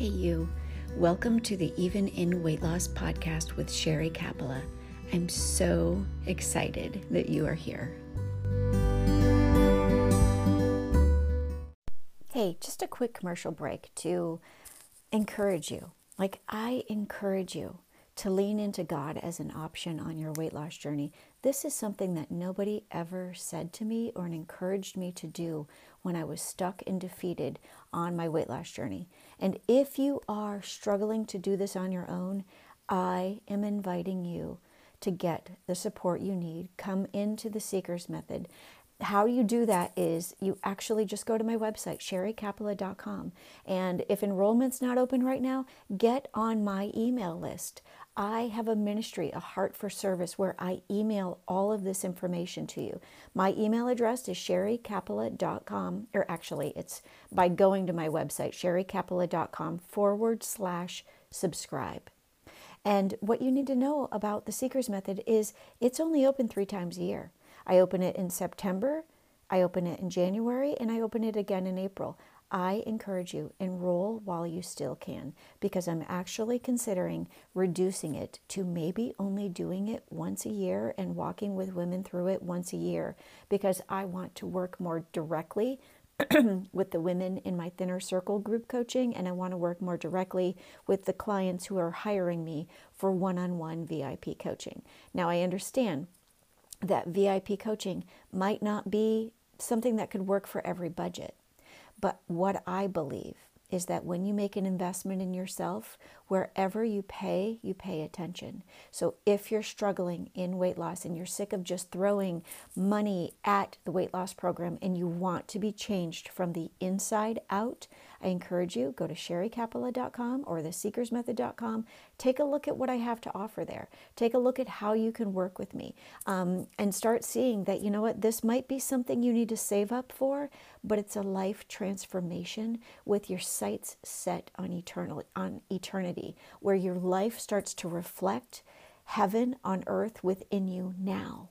Hey, you. Welcome to the Even in Weight Loss podcast with Sherry Kapala. I'm so excited that you are here. Hey, just a quick commercial break to encourage you. Like, I encourage you to lean into God as an option on your weight loss journey. This is something that nobody ever said to me or encouraged me to do when I was stuck and defeated on my weight loss journey. And if you are struggling to do this on your own, I am inviting you to get the support you need. Come into the Seekers Method. How you do that is you actually just go to my website, sherrycapella.com. And if enrollment's not open right now, get on my email list. I have a ministry, a heart for service, where I email all of this information to you. My email address is sherrycapella.com, or actually, it's by going to my website, sherrycapella.com forward slash subscribe. And what you need to know about the Seekers Method is it's only open three times a year. I open it in September, I open it in January, and I open it again in April. I encourage you, enroll while you still can, because I'm actually considering reducing it to maybe only doing it once a year and walking with women through it once a year, because I want to work more directly with the women in my thinner circle group coaching, and I want to work more directly with the clients who are hiring me for one on one VIP coaching. Now, I understand that VIP coaching might not be something that could work for every budget. But what I believe is that when you make an investment in yourself, wherever you pay, you pay attention. So if you're struggling in weight loss and you're sick of just throwing money at the weight loss program and you want to be changed from the inside out, I encourage you go to sherrycapella.com or theseekersmethod.com. Take a look at what I have to offer there. Take a look at how you can work with me um, and start seeing that you know what this might be something you need to save up for, but it's a life transformation with your sights set on eternal on eternity, where your life starts to reflect heaven on earth within you now.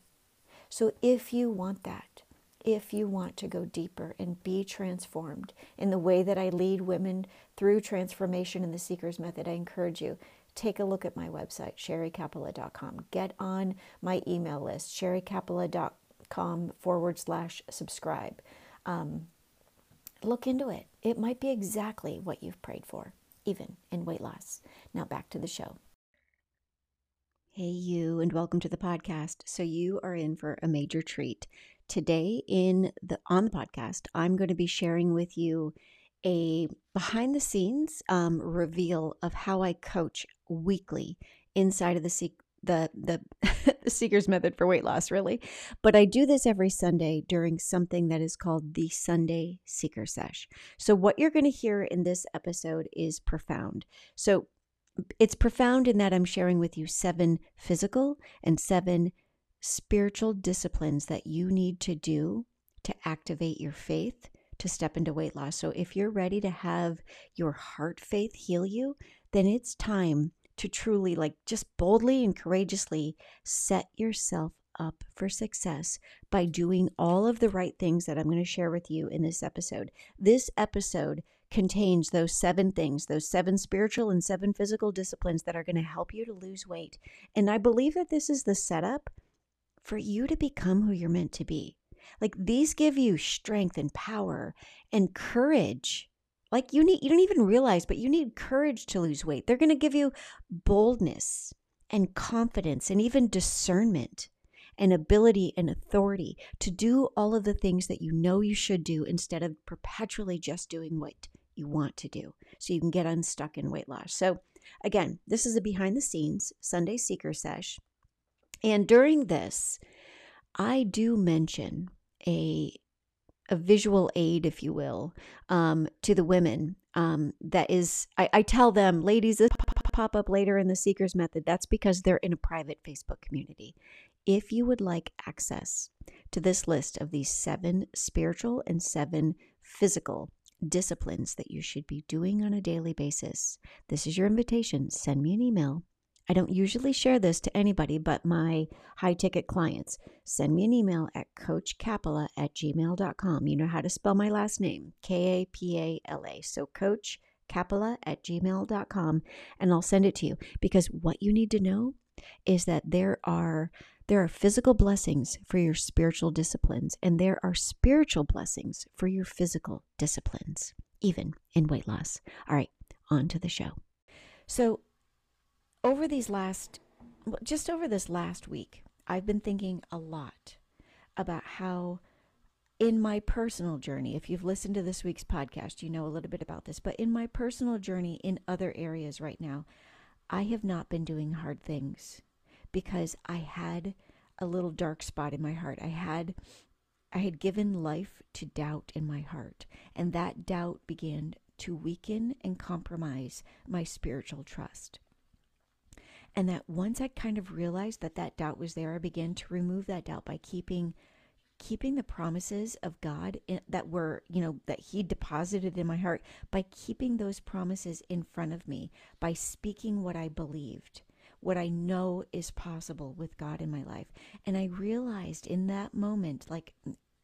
So if you want that, if you want to go deeper and be transformed in the way that I lead women through transformation in the Seekers Method, I encourage you. Take a look at my website, sherrycapella.com. Get on my email list, sherrycapella.com forward slash subscribe. Um, look into it. It might be exactly what you've prayed for, even in weight loss. Now back to the show. Hey, you, and welcome to the podcast. So, you are in for a major treat. Today in the on the podcast, I'm going to be sharing with you a behind the scenes um, reveal of how I coach weekly inside of the the the the seekers method for weight loss really. But i do this every sunday during something that is called the sunday seeker sesh. So what you're going to hear in this episode is profound. So it's profound in that i'm sharing with you seven physical and seven spiritual disciplines that you need to do to activate your faith to step into weight loss. So if you're ready to have your heart faith heal you, then it's time to truly, like, just boldly and courageously set yourself up for success by doing all of the right things that I'm going to share with you in this episode. This episode contains those seven things, those seven spiritual and seven physical disciplines that are going to help you to lose weight. And I believe that this is the setup for you to become who you're meant to be. Like these give you strength and power and courage. Like you need you don't even realize, but you need courage to lose weight. They're going to give you boldness and confidence and even discernment and ability and authority to do all of the things that you know you should do instead of perpetually just doing what you want to do so you can get unstuck in weight loss. So again, this is a behind the scenes Sunday seeker sesh and during this, I do mention a a visual aid, if you will, um, to the women. Um, that is, I, I tell them, ladies, this pop up later in the Seekers Method. That's because they're in a private Facebook community. If you would like access to this list of these seven spiritual and seven physical disciplines that you should be doing on a daily basis, this is your invitation. Send me an email I don't usually share this to anybody but my high ticket clients. Send me an email at coachcapella at gmail.com. You know how to spell my last name K A P A L A. So, Coach Kapala at gmail.com, and I'll send it to you because what you need to know is that there are there are physical blessings for your spiritual disciplines and there are spiritual blessings for your physical disciplines even in weight loss all right on to the show so over these last just over this last week i've been thinking a lot about how in my personal journey, if you've listened to this week's podcast, you know a little bit about this, but in my personal journey in other areas right now, I have not been doing hard things because I had a little dark spot in my heart. I had I had given life to doubt in my heart, and that doubt began to weaken and compromise my spiritual trust. And that once I kind of realized that that doubt was there, I began to remove that doubt by keeping keeping the promises of God in, that were, you know, that He deposited in my heart, by keeping those promises in front of me, by speaking what I believed, what I know is possible with God in my life. And I realized in that moment, like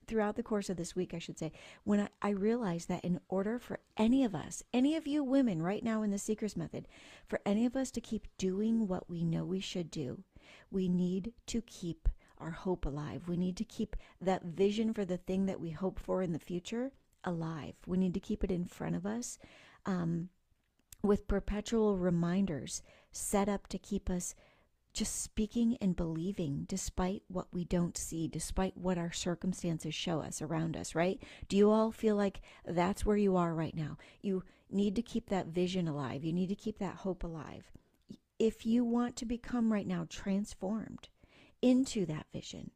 throughout the course of this week, I should say, when I, I, realized that in order for any of us, any of you women right now in the Seekers Method, for any of us to keep doing what we know we should do, we need to keep our hope alive. We need to keep that vision for the thing that we hope for in the future alive. We need to keep it in front of us um, with perpetual reminders set up to keep us just speaking and believing despite what we don't see, despite what our circumstances show us around us, right? Do you all feel like that's where you are right now? You need to keep that vision alive. You need to keep that hope alive. If you want to become right now transformed, into that vision.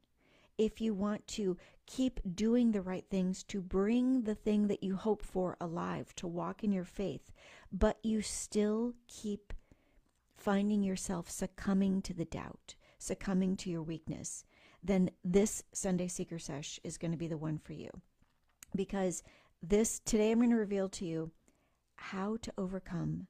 If you want to keep doing the right things to bring the thing that you hope for alive, to walk in your faith, but you still keep finding yourself succumbing to the doubt, succumbing to your weakness, then this Sunday Seeker Sesh is going to be the one for you. Because this, today I'm going to reveal to you how to overcome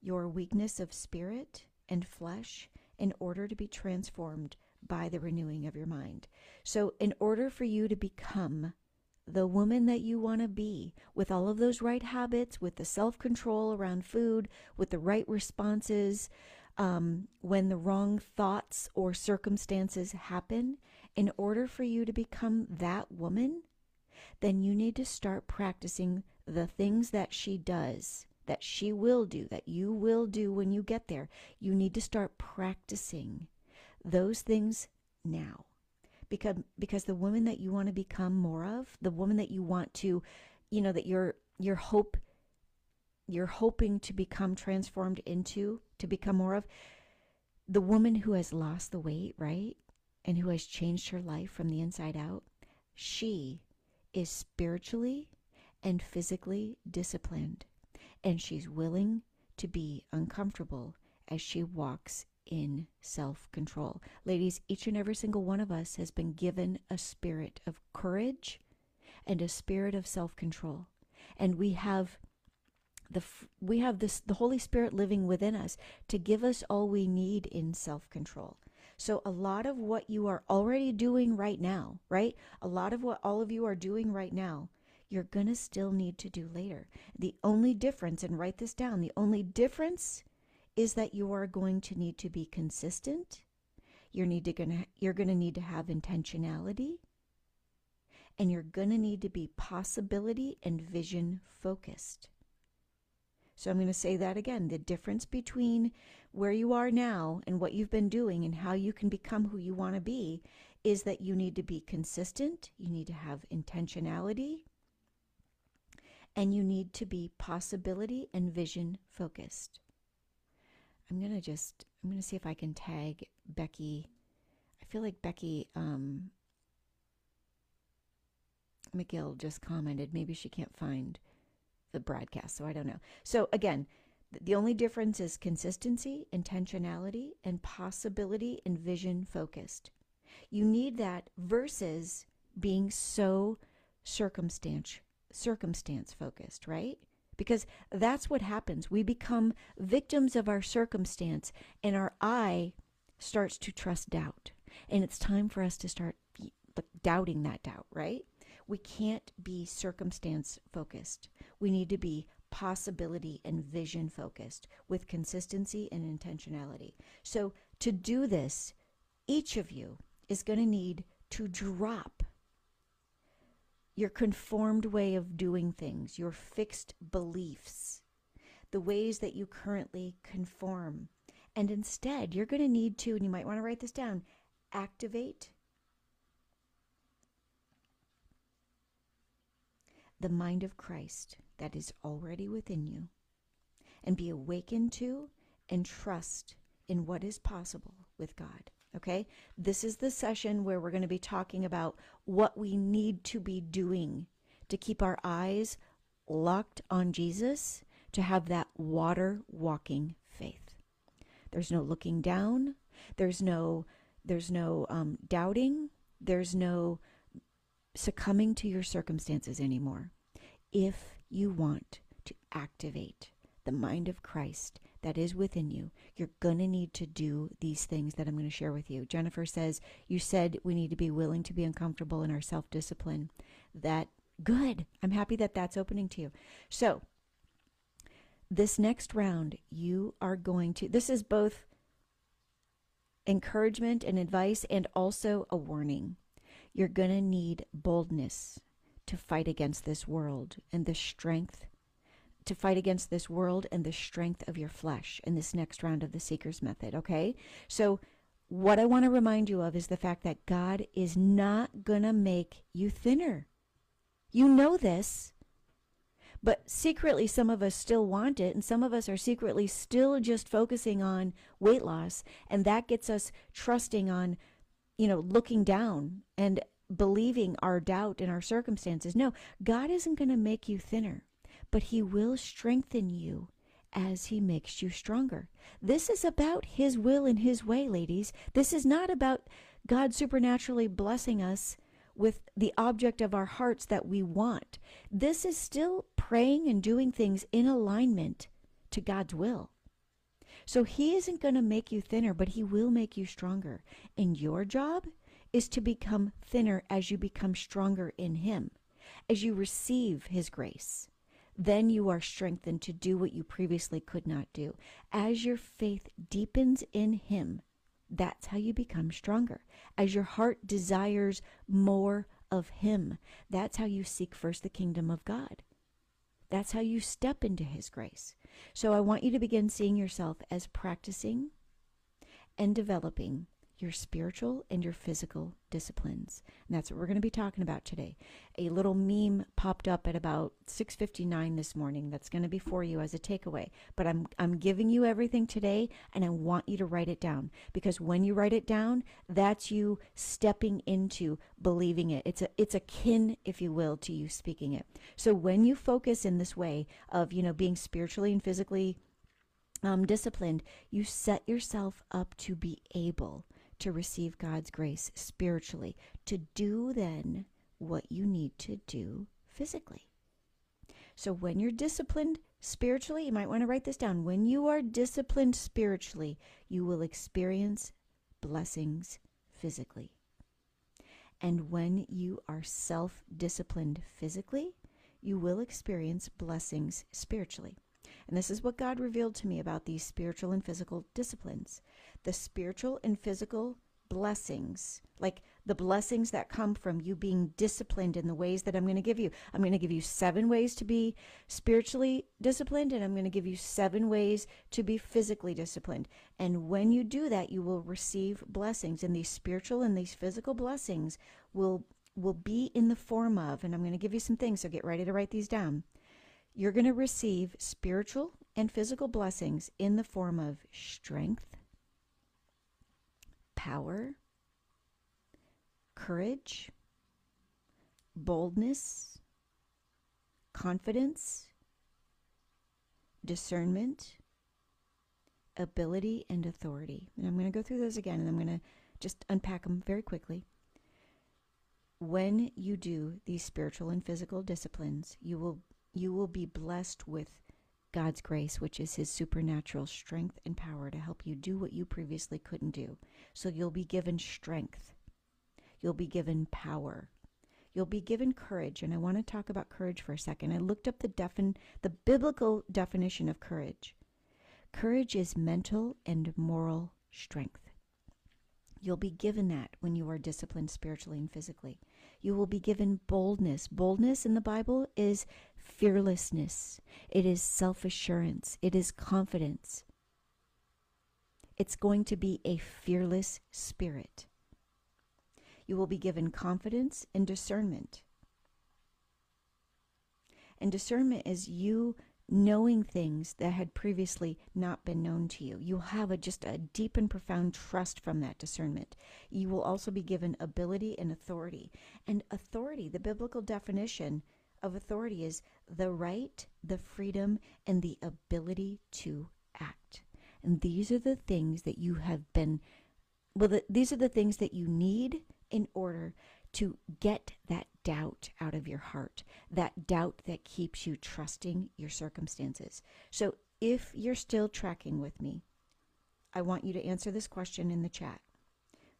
your weakness of spirit and flesh in order to be transformed by the renewing of your mind. So, in order for you to become the woman that you want to be with all of those right habits, with the self control around food, with the right responses, um, when the wrong thoughts or circumstances happen, in order for you to become that woman, then you need to start practicing the things that she does, that she will do, that you will do when you get there. You need to start practicing those things now because because the woman that you want to become more of the woman that you want to you know that your your hope you're hoping to become transformed into to become more of the woman who has lost the weight right and who has changed her life from the inside out she is spiritually and physically disciplined and she's willing to be uncomfortable as she walks in self control. Ladies, each and every single one of us has been given a spirit of courage and a spirit of self control. And we have the we have this the Holy Spirit living within us to give us all we need in self-control. So a lot of what you are already doing right now, right? A lot of what all of you are doing right now, you're going to still need to do later. The only difference and write this down, the only difference is that you are going to need to be consistent. You're need to gonna you're going to need to have intentionality and you're going to need to be possibility and vision focused. So I'm going to say that again. The difference between where you are now and what you've been doing and how you can become who you want to be is that you need to be consistent, you need to have intentionality, and you need to be possibility and vision focused. I'm to just, I'm to see if I can tag Becky. I feel like Becky um, McGill just commented. Maybe she can't find the broadcast, so I don't know. So again, the only difference is consistency, intentionality, and possibility and vision focused. You need that versus being so circumstance circumstance focused, right? Because that's what happens. We become victims of our circumstance, and our I starts to trust doubt. And it's time for us to start doubting that doubt, right? We can't be circumstance focused. We need to be possibility and vision focused with consistency and intentionality. So, to do this, each of you is going to need to drop your conformed way of doing things, your fixed beliefs, the ways that you currently conform. And instead, you're going to need to, and you might want to write this down, activate the mind of Christ that is already within you and be awakened to and trust in what is possible with God. Okay? This is the session where we're going to be talking about what we need to be doing to keep our eyes locked on Jesus to have that water walking faith. There's no looking down. There's no there's no um, doubting. There's no succumbing to your circumstances anymore. If you want to activate the mind of Christ that is within you, you're going to need to do these things that I'm going to share with you. Jennifer says, You said we need to be willing to be uncomfortable in our self discipline. That good. I'm happy that that's opening to you. So, this next round, you are going to, this is both encouragement and advice and also a warning. You're going to need boldness to fight against this world and the strength to fight against this world and the strength of your flesh in this next round of the Seeker's Method, okay? So, what I want to remind you of is the fact that God is not going to make you thinner. You know this. But secretly, some of us still want it, and some of us are secretly still just focusing on weight loss, and that gets us trusting on, you know, looking down and believing our doubt in our circumstances. No, God isn't going to make you thinner, but He will strengthen you as He makes you stronger. This is about His will and His way, ladies. This is not about God supernaturally blessing us with the object of our hearts that we want. This is still praying and doing things in alignment to God's will. So He isn't going to make you thinner, but He will make you stronger. And your job is to become thinner as you become stronger in Him, as you receive His grace. Then you are strengthened to do what you previously could not do. As your faith deepens in Him, that's how you become stronger. As your heart desires more of Him, that's how you seek first the kingdom of God. That's how you step into His grace. So I want you to begin seeing yourself as practicing and developing your spiritual and your physical disciplines. And that's what we're going to be talking about today. A little meme popped up at about 6:59 this morning that's going to be for you as a takeaway. But I'm I'm giving you everything today and I want you to write it down because when you write it down, that's you stepping into believing it. It's a it's akin if you will to you speaking it. So when you focus in this way of, you know, being spiritually and physically um, disciplined, you set yourself up to be able to receive God's grace spiritually, to do then what you need to do physically. So when you're disciplined spiritually, you might want to write this down. When you are disciplined spiritually, you will experience blessings physically. And when you are self disciplined physically, you will experience blessings spiritually. And this is what God revealed to me about these spiritual and physical disciplines. The spiritual and physical blessings, like the blessings that come from you being disciplined in the ways that I'm going to give you. I'm going to give you seven ways to be spiritually disciplined, and I'm going to give you seven ways to be physically disciplined. And when you do that, you will receive blessings. And these spiritual and these physical blessings will will be in the form of, and I'm going to give you some things, so get ready to write these down. You're going to receive spiritual and physical blessings in the form of strength, power, courage, boldness, confidence, discernment, ability, and authority. And I'm going to go through those again and I'm going to just unpack them very quickly. When you do these spiritual and physical disciplines, you will you will be blessed with God's grace, which is His supernatural strength and power to help you do what you previously couldn't do. So you'll be given strength, you'll be given power, You'll be given courage, and I want to talk about courage for a second. I looked up the defin- the biblical definition of courage. Courage is mental and moral strength. You'll be given that when you are disciplined spiritually and physically. You will be given boldness. Boldness in the Bible is fearlessness, it is self assurance, it is confidence. It's going to be a fearless spirit. You will be given confidence and discernment. And discernment is you knowing things that had previously not been known to you. You'll have a, just a deep and profound trust from that discernment. You will also be given ability and authority. And authority, the biblical definition of authority is the right, the freedom, and the ability to act. And these are the things that you have been, well, the, these are the things that you need in order to get that doubt out of your heart, that doubt that keeps you trusting your circumstances. So if you're still tracking with me, I want you to answer this question in the chat.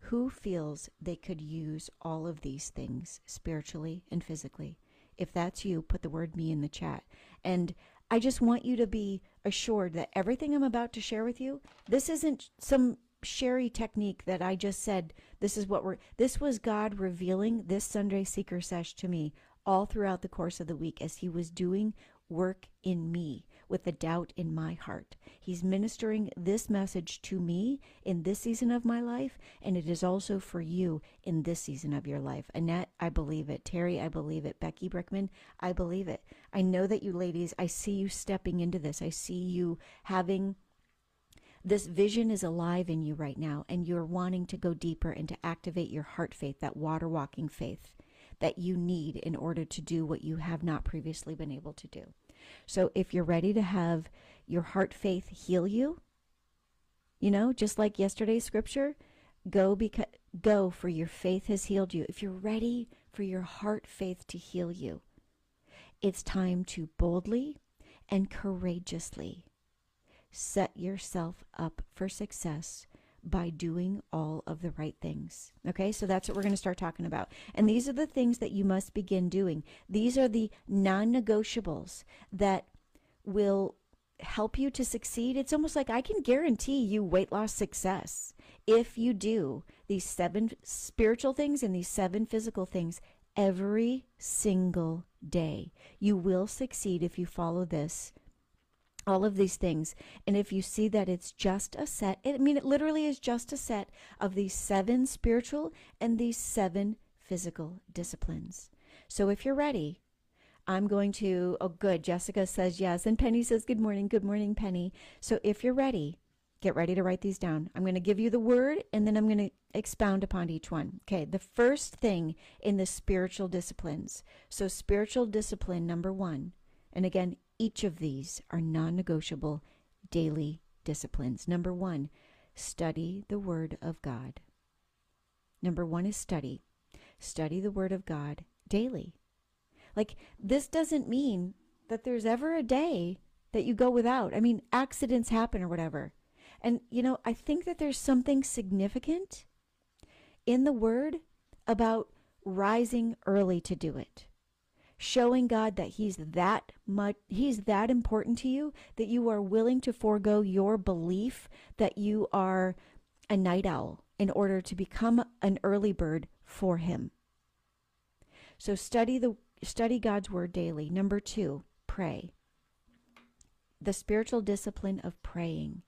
Who feels they could use all of these things spiritually and physically? If that's you, put the word me in the chat. And I just want you to be assured that everything I'm about to share with you, this isn't some Sherry technique that I just said, this is what we're, this was God revealing this Sunday Seeker Sesh to me all throughout the course of the week as He was doing work in me with the doubt in my heart. He's ministering this message to me in this season of my life, and it is also for you in this season of your life. Annette, I believe it. Terry, I believe it. Becky Brickman, I believe it. I know that you ladies, I see you stepping into this. I see you having this vision is alive in you right now, and you're wanting to go deeper and to activate your heart faith, that water walking faith that you need in order to do what you have not previously been able to do. So, if you're ready to have your heart faith heal you, you know, just like yesterday's scripture, go because go for your faith has healed you. If you're ready for your heart faith to heal you, it's time to boldly and courageously set yourself up for success by doing all of the right things. Okay, so that's what we're going to start talking about. And these are the things that you must begin doing. These are the non negotiables that will help you to succeed. It's almost like I can guarantee you weight loss success if you do these seven spiritual things and these seven physical things every single day. You will succeed if you follow this all of these things. And if you see that it's just a set, I mean, it literally is just a set of these seven spiritual and these seven physical disciplines. So if you're ready, I'm going to, oh, good. Jessica says yes. And Penny says, good morning. Good morning, Penny. So if you're ready, get ready to write these down. I'm going to give you the word and then I'm going to expound upon each one. Okay. The first thing in the spiritual disciplines. So, spiritual discipline number one. And again, each of these are non negotiable daily disciplines. Number one, study the Word of God. Number one is study. Study the Word of God daily. Like, this doesn't mean that there's ever a day that you go without. I mean, accidents happen or whatever. And, you know, I think that there's something significant in the Word about rising early to do it showing God that he's that much he's that important to you that you are willing to forego your belief that you are a night owl in order to become an early bird for him. So study the study God's word daily. Number 2, pray. The spiritual discipline of praying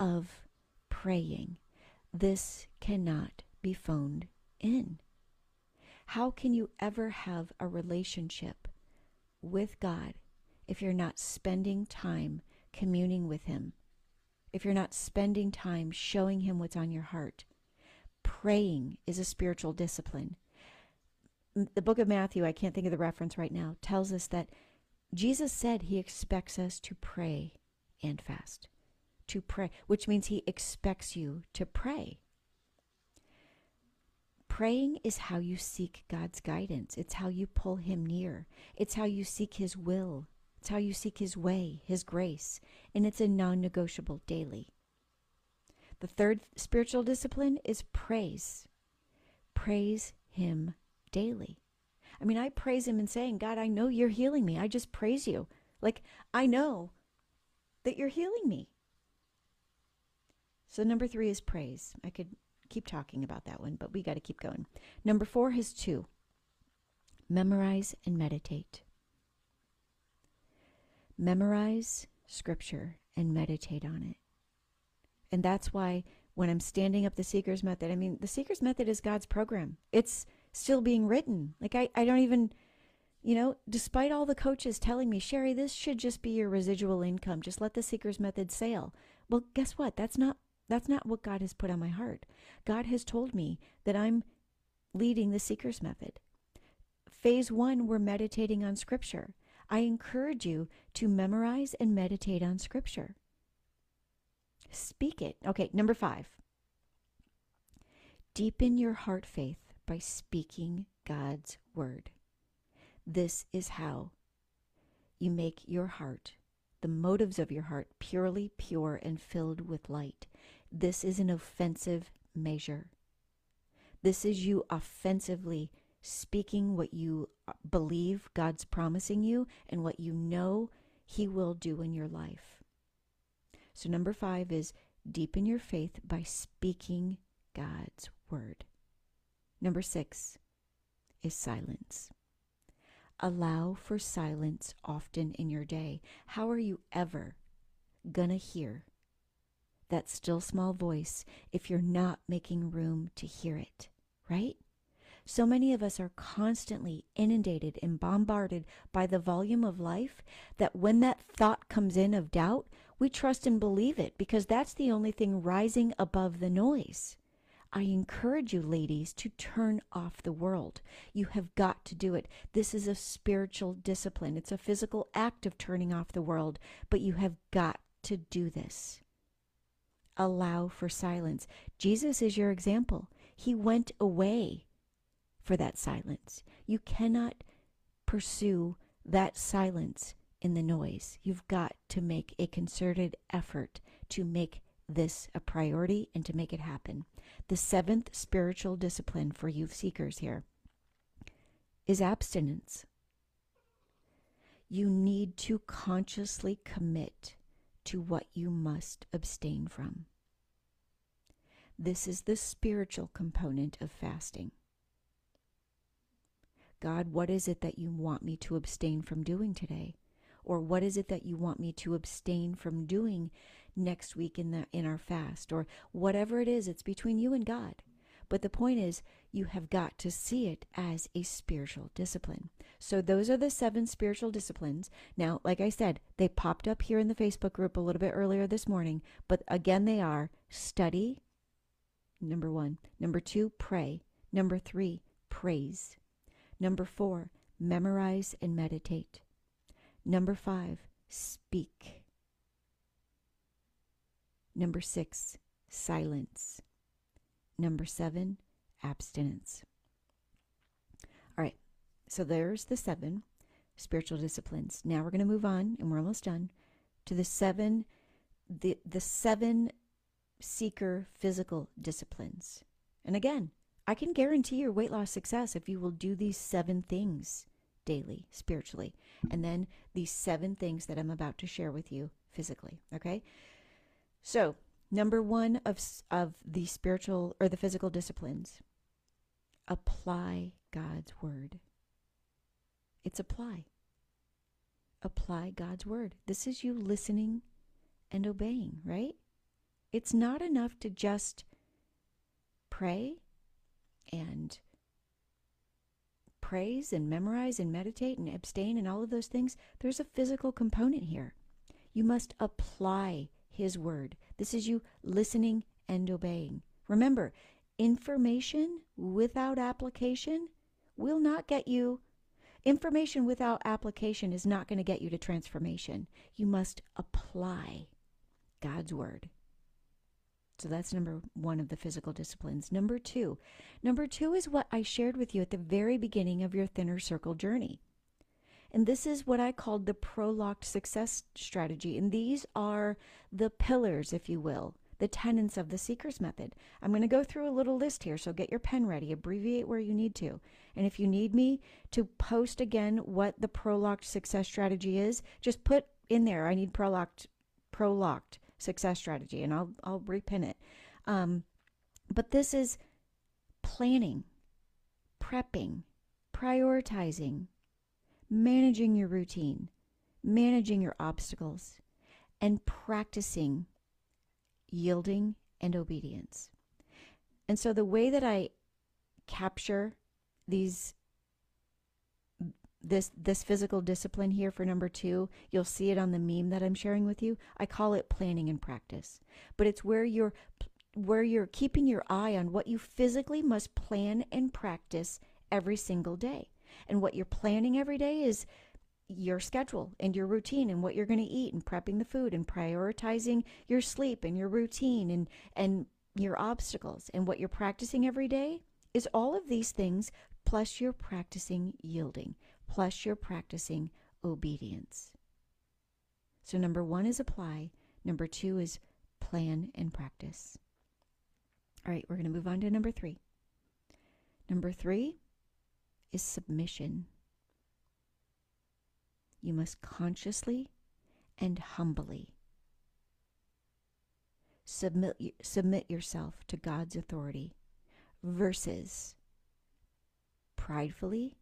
of praying. This cannot be phoned in. How can you ever have a relationship with God if you're not spending time communing with Him? If you're not spending time showing Him what's on your heart? Praying is a spiritual discipline. The book of Matthew, I can't think of the reference right now, tells us that Jesus said He expects us to pray and fast. To pray, which means He expects you to pray. Praying is how you seek God's guidance. It's how you pull Him near. It's how you seek His will. It's how you seek His way, His grace. And it's a non negotiable daily. The third spiritual discipline is praise. Praise Him daily. I mean, I praise Him in saying, God, I know you're healing me. I just praise you. Like, I know that you're healing me. So, number three is praise. I could keep talking about that one, but we got to keep going. Number four is two memorize and meditate. Memorize scripture and meditate on it. And that's why when I'm standing up the Seeker's Method, I mean, the Seeker's Method is God's program. It's still being written. Like, I, I don't even, you know, despite all the coaches telling me, Sherry, this should just be your residual income. Just let the Seeker's Method sail. Well, guess what? That's not that's not what God has put on my heart. God has told me that I'm leading the Seeker's Method. Phase one, we're meditating on Scripture. I encourage you to memorize and meditate on Scripture. Speak it. Okay, number five. Deepen your heart faith by speaking God's Word. This is how you make your heart, the motives of your heart, purely pure and filled with light. This is an offensive measure. This is you offensively speaking what you uh, believe God's promising you and what you know He will do in your life. So, number five is deepen your faith by speaking God's word. Number six is silence. Allow for silence often in your day. How are you ever gonna hear that still small voice if you're not making room to hear it, right? So many of us are constantly inundated and bombarded by the volume of life that when that thought comes in of doubt, we trust and believe it because that's the only thing rising above the noise. I encourage you, ladies, to turn off the world. You have got to do it. This is a spiritual discipline. It's a physical act of turning off the world, but you have got to do this. Allow for silence. Jesus is your example. He went away for that silence. You cannot pursue that silence in the noise. You've got to make a concerted effort to make this a priority and to make it happen. The seventh spiritual discipline for you seekers here is abstinence. You need to consciously commit to what you must abstain from. This is the spiritual component of fasting. God, what is it that you want me to abstain from doing today? Or what is it that you want me to abstain from doing next week in the in our fast? Or whatever it is, it's between you and God. But the point is, you have got to see it as a spiritual discipline. So, those are the seven spiritual disciplines. Now, like I said, they popped up here in the Facebook group a little bit earlier this morning. But again, they are study, number one. Number two, pray. Number three, praise. Number four, memorize and meditate. Number five, speak. Number six, silence. Number seven, abstinence. All right, so there's the seven spiritual disciplines. Now we're going to move on, and we're almost done, to the seven, the, the seven seeker physical disciplines. And again, I can guarantee your weight loss success if you will do these seven things daily, spiritually, and then these seven things that I'm about to share with you physically. Okay. So, number one of, of the spiritual or the physical disciplines, apply God's word. It's apply. Apply God's word. This is you listening and obeying, right? It's not enough to just pray and praise and memorize and meditate and abstain and all of those things, there's a physical component here. You must apply His word. This is you listening and obeying. Remember, information without application will not get you. Information without application is not going to get you to transformation. You must apply God's word. So that's number one of the physical disciplines. Number two. Number two is what I shared with you at the very beginning of your thinner circle journey. And this is what I called the prolocked success strategy. And these are the pillars, if you will, the tenets of the seeker's method. I'm going to go through a little list here, so get your pen ready, abbreviate where you need to. And if you need me to post again what the prolocked success strategy is, just put in there, I need prolocked, prolocked success strategy, and I'll, I'll repin it. Um, but this is planning, prepping, prioritizing, managing your routine, managing your obstacles, and practicing yielding and obedience. And so the way that I capture these this this physical discipline here for number 2 you'll see it on the meme that I'm sharing with you. I call it planning and practice. But it's where you're where you're keeping your eye on what you physically must plan and practice every single day. And what you're planning every day is your schedule and your routine and what you're going to eat and prepping the food and prioritizing your sleep and your routine and and your obstacles. And what you're practicing every day is all of these things plus you're practicing yielding plus you're practicing obedience. So number 1 is apply, number 2 is plan and practice. All right, we're going to move on to number 3. Number 3 is submission you must consciously and humbly submit, submit yourself to God's authority versus pridefully,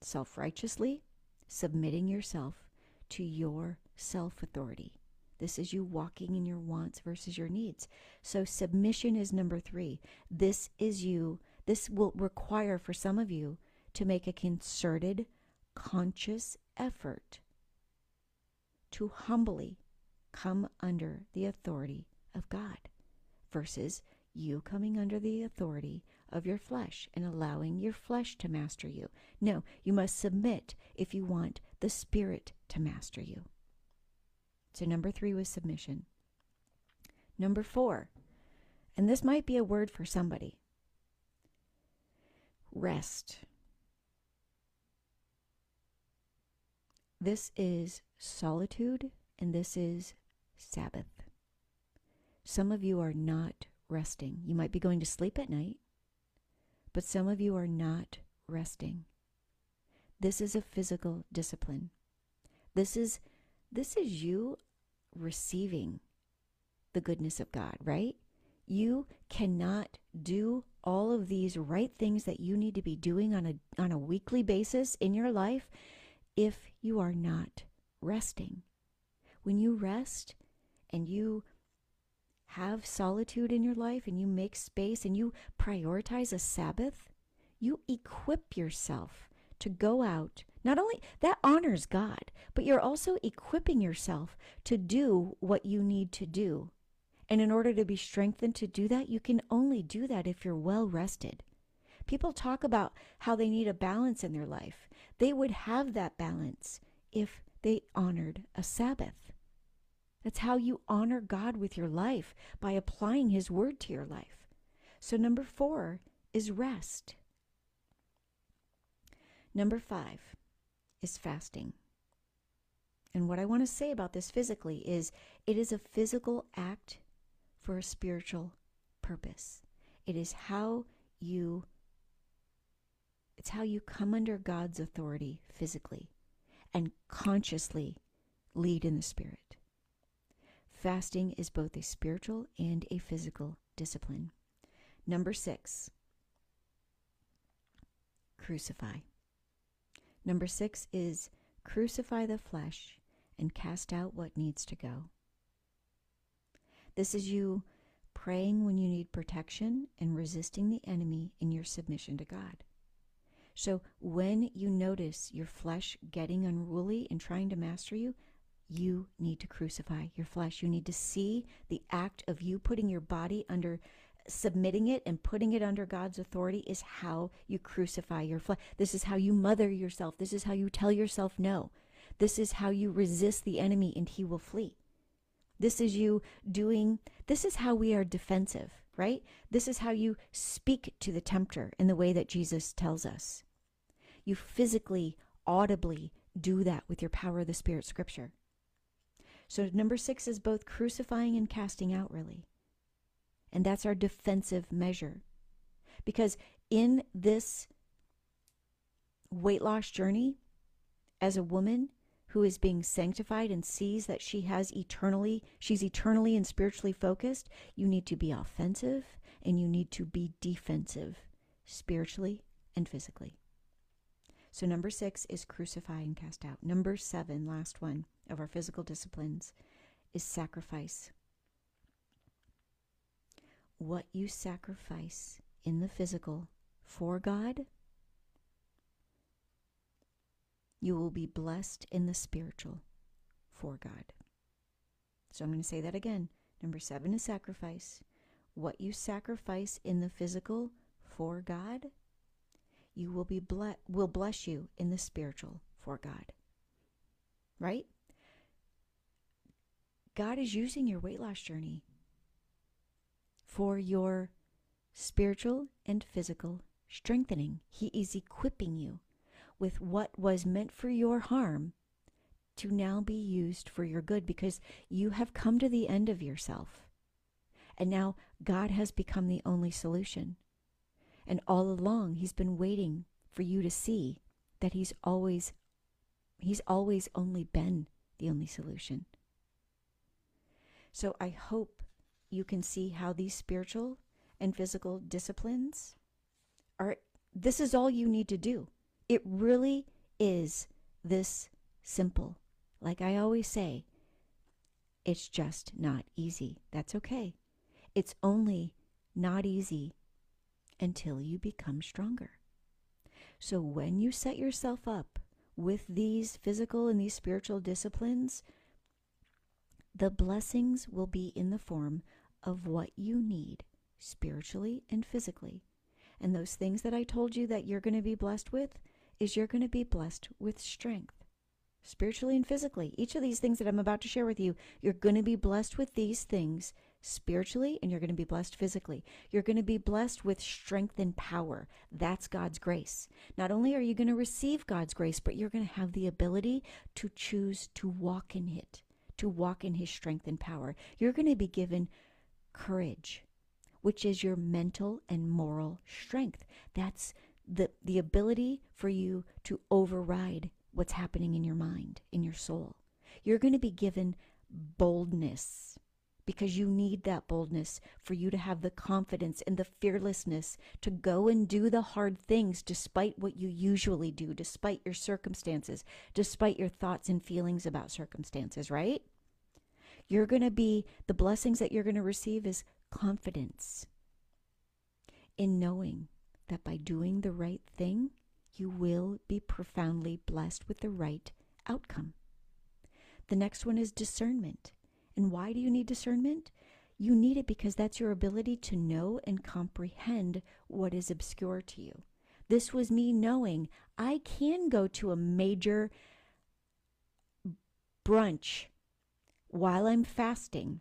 self righteously submitting yourself to your self authority. This is you walking in your wants versus your needs. So, submission is number three. This is you. This will require for some of you to make a concerted, conscious effort to humbly come under the authority of God versus you coming under the authority of your flesh and allowing your flesh to master you. No, you must submit if you want the Spirit to master you. So, number three was submission. Number four, and this might be a word for somebody rest. This is solitude and this is Sabbath. Some of you are not resting. You might be going to sleep at night, but some of you are not resting. This is a physical discipline. This is this is you receiving the goodness of God, right? You cannot do all of these right things that you need to be doing on a on a weekly basis in your life if you are not resting. When you rest and you have solitude in your life and you make space and you prioritize a Sabbath, you equip yourself to go out. Not only that honors God, but you're also equipping yourself to do what you need to do. And in order to be strengthened to do that, you can only do that if you're well rested. People talk about how they need a balance in their life. They would have that balance if they honored a Sabbath. That's how you honor God with your life by applying His word to your life. So, number four is rest. Number five is fasting. And what I want to say about this physically is it is a physical act for a spiritual purpose. It is how you it's how you come under God's authority physically and consciously lead in the Spirit. Fasting is both a spiritual and a physical discipline. Number six, crucify. Number six is crucify the flesh and cast out what needs to go. This is you praying when you need protection and resisting the enemy in your submission to God. So when you notice your flesh getting unruly and trying to master you, you need to crucify your flesh. You need to see the act of you putting your body under submitting it and putting it under God's authority is how you crucify your flesh. This is how you mother yourself. This is how you tell yourself no. This is how you resist the enemy and he will flee. This is you doing, this is how we are defensive, right? This is how you speak to the tempter in the way that Jesus tells us you physically, audibly do that with your power of the Spirit scripture. So, number six is both crucifying and casting out, really. And that's our defensive measure. Because in this weight loss journey, as a woman who is being sanctified and sees that she has eternally, she's eternally and spiritually focused, you need to be offensive and you need to be defensive spiritually and physically. So, number six is crucify and cast out. Number seven, last one of our physical disciplines, is sacrifice. What you sacrifice in the physical for God, you will be blessed in the spiritual for God. So I'm going to say that again. Number seven is sacrifice. What you sacrifice in the physical for God, you will be ble- will bless you in the spiritual for God. Right? God is using your weight loss journey for your spiritual and physical strengthening. He is equipping you with what was meant for your harm to now be used for your good because you have come to the end of yourself. And now God has become the only solution. And all along he's been waiting for you to see that he's always he's always only been the only solution. So I hope you can see how these spiritual and physical disciplines are this is all you need to do. It really is this simple. Like I always say, it's just not easy. That's okay. It's only not easy until you become stronger. So when you set yourself up with these physical and these spiritual disciplines, the blessings will be in the form of what you need spiritually and physically. And those things that I told you that you're going to be blessed with is you're going to be blessed with strength. Spiritually and physically. Each of these things that I'm about to share with you, you're going to be blessed with these things spiritually and you're going to be blessed physically. You're going to be blessed with strength and power. That's God's grace. Not only are you going to receive God's grace, but you're going to have the ability to choose to walk in it to walk in his strength and power. You're going to be given courage, which is your mental and moral strength. That's the, the ability for you to override what's happening in your mind, in your soul. You're going to be given boldness because you need that boldness for you to have the confidence and the fearlessness to go and do the hard things despite what you usually do, despite your circumstances, despite your thoughts and feelings about circumstances, right? You're going to be, the blessings that you're going to receive is confidence in knowing that by doing the right thing, you will be profoundly blessed with the right outcome. The next one is discernment. And why do you need discernment? You need it because that's your ability to know and comprehend what is obscure to you. This was me knowing I can go to a major brunch while I'm fasting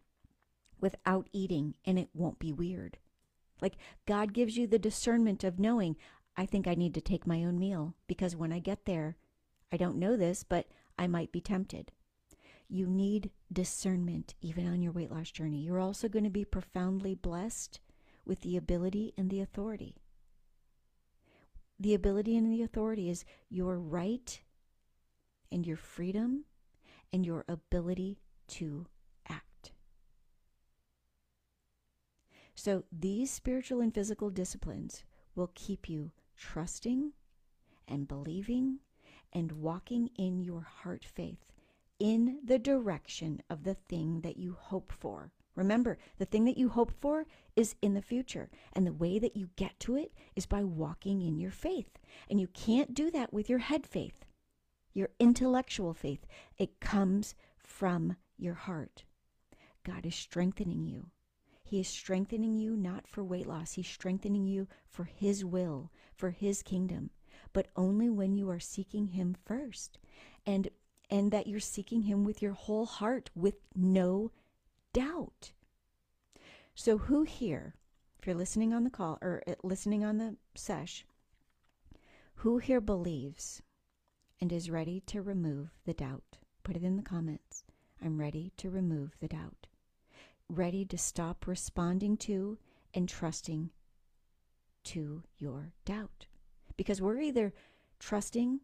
without eating and it won't be weird. Like God gives you the discernment of knowing, I think I need to take my own meal because when I get there, I don't know this, but I might be tempted. You need discernment even on your weight loss journey. You're also going to be profoundly blessed with the ability and the authority. The ability and the authority is your right and your freedom and your ability to act. So these spiritual and physical disciplines will keep you trusting and believing and walking in your heart faith in the direction of the thing that you hope for. Remember, the thing that you hope for is in the future. And the way that you get to it is by walking in your faith. And you can't do that with your head faith, your intellectual faith. It comes from your heart. God is strengthening you. He is strengthening you not for weight loss. He's strengthening you for His will, for His kingdom, but only when you are seeking Him first. And and that you're seeking Him with your whole heart, with no doubt. So, who here, if you're listening on the call or uh, listening on the sesh, who here believes and is ready to remove the doubt? Put it in the comments. I'm ready to remove the doubt. Ready to stop responding to and trusting to your doubt. Because we're either trusting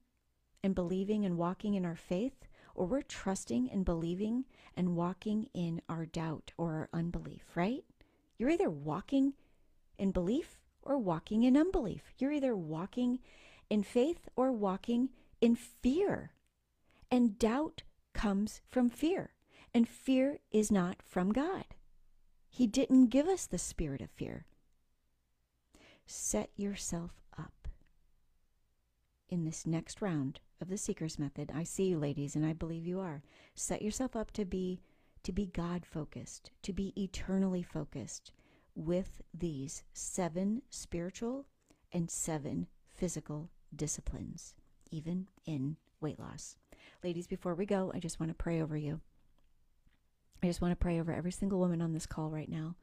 and believing and walking in our faith, or we're trusting and believing and walking in our doubt or our unbelief, right? You're either walking in belief or walking in unbelief. You're either walking in faith or walking in fear. And doubt comes from fear. And fear is not from God. He didn't give us the spirit of fear. Set yourself up in this next round of the seeker's method. I see you ladies and I believe you are. Set yourself up to be to be God focused, to be eternally focused with these seven spiritual and seven physical disciplines, even in weight loss. Ladies, before we go, I just want to pray over you. I just want to pray over every single woman on this call right now.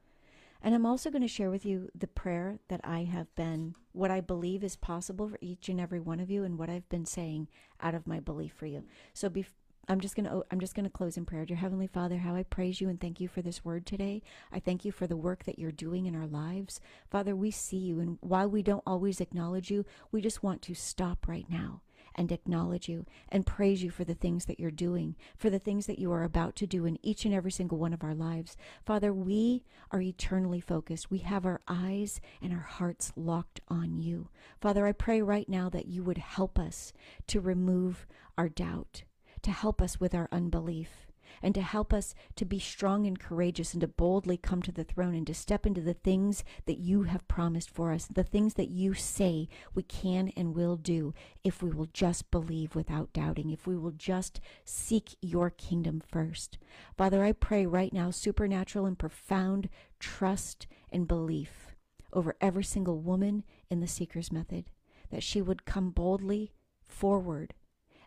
And I'm also going to share with you the prayer that I have been, what I believe is possible for each and every one of you, and what I've been saying out of my belief for you. So, bef- I'm just going to I'm just going to close in prayer. Dear heavenly Father, how I praise you and thank you for this word today. I thank you for the work that you're doing in our lives. Father, we see you and while we don't always acknowledge you, we just want to stop right now and acknowledge you and praise you for the things that you're doing, for the things that you are about to do in each and every single one of our lives. Father, we are eternally focused. We have our eyes and our hearts locked on you. Father, I pray right now that you would help us to remove our doubt to help us with our unbelief and to help us to be strong and courageous and to boldly come to the throne and to step into the things that you have promised for us, the things that you say we can and will do if we will just believe without doubting, if we will just seek your kingdom first. Father, I pray right now supernatural and profound trust and belief over every single woman in the Seeker's Method, that she would come boldly forward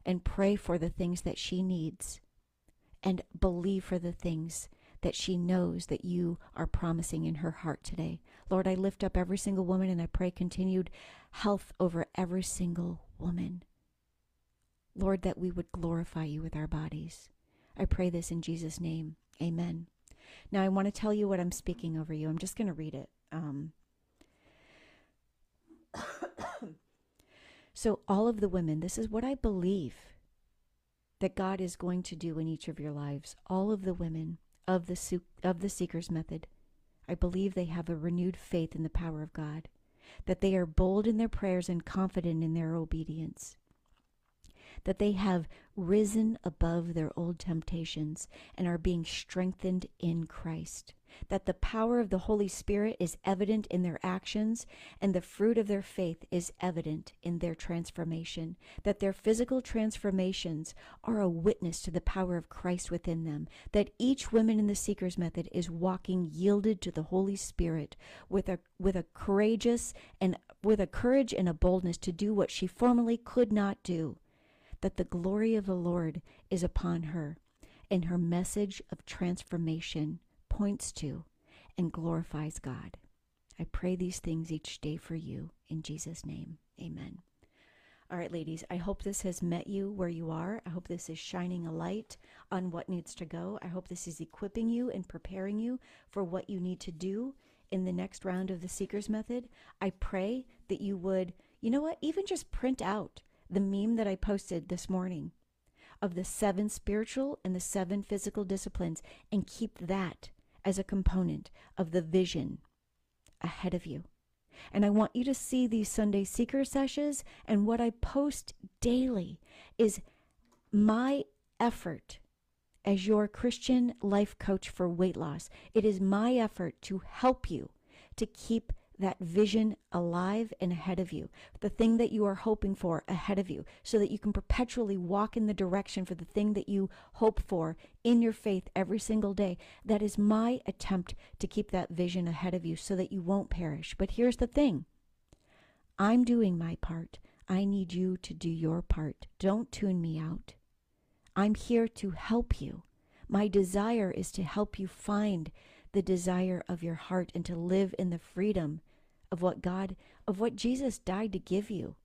and pray for the things that she needs and believe for the things that she knows that you are promising in her heart today. Lord, I lift up every single woman and I pray continued health over every single woman. Lord, that we would glorify you with our bodies. I pray this in Jesus' name. Amen. Now, I want to tell you what I'm speaking over you. I'm just going to read it. Um, So, all of the women, this is what I believe that God is going to do in each of your lives. All of the women of the, of the Seeker's Method, I believe they have a renewed faith in the power of God, that they are bold in their prayers and confident in their obedience that they have risen above their old temptations and are being strengthened in Christ, that the power of the Holy Spirit is evident in their actions, and the fruit of their faith is evident in their transformation, that their physical transformations are a witness to the power of Christ within them, that each woman in the Seeker's Method is walking yielded to the Holy Spirit with a, with a courageous and with a courage and a boldness to do what she formerly could not do that the glory of the Lord is upon her, and her message of transformation points to and glorifies God. I pray these things each day for you in Jesus' name. Amen. All right, ladies, I hope this has met you where you are. I hope this is shining a light on what needs to go. I hope this is equipping you and preparing you for what you need to do in the next round of the Seeker's Method. I pray that you would, you know what, even just print out the meme that I posted this morning of the seven spiritual and the seven physical disciplines and keep that as a component of the vision ahead of you. And I want you to see these Sunday Seeker sessions, and what I post daily is my effort as your Christian life coach for weight loss. It is my effort to help you to keep that vision alive and ahead of you, the thing that you are hoping for ahead of you, so that you can perpetually walk in the direction for the thing that you hope for in your faith every single day. That is my attempt to keep that vision ahead of you so that you won't perish. But here's the thing I'm doing my part. I need you to do your part. Don't tune me out. I'm here to help you. My desire is to help you find the desire of your heart and to live in the freedom of what God, of what Jesus died to give you,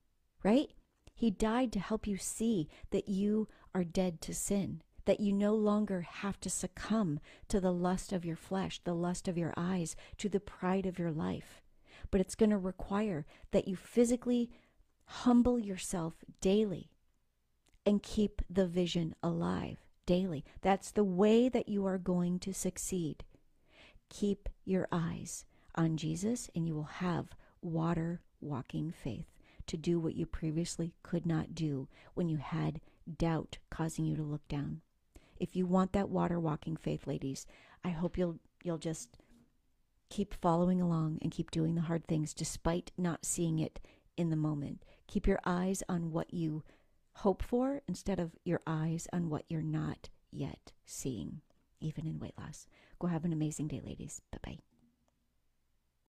right? He died to help you see that you are dead to sin that you no longer have to succumb to the lust of your flesh, the lust of your eyes, to the pride of your life. But it's going to require that you physically humble yourself daily and keep the vision alive daily. That's the way that you are going to succeed. Keep your eyes on Jesus, and you will have water walking faith to do what you previously could not do when you had doubt causing you to look down. If you want that water walking faith, ladies, I hope you'll you'll just keep following along and keep doing the hard things despite not seeing it in the moment. Keep your eyes on what you hope for instead of your eyes on what you're not yet seeing, even in weight loss. Go have an amazing day, ladies. Bye bye.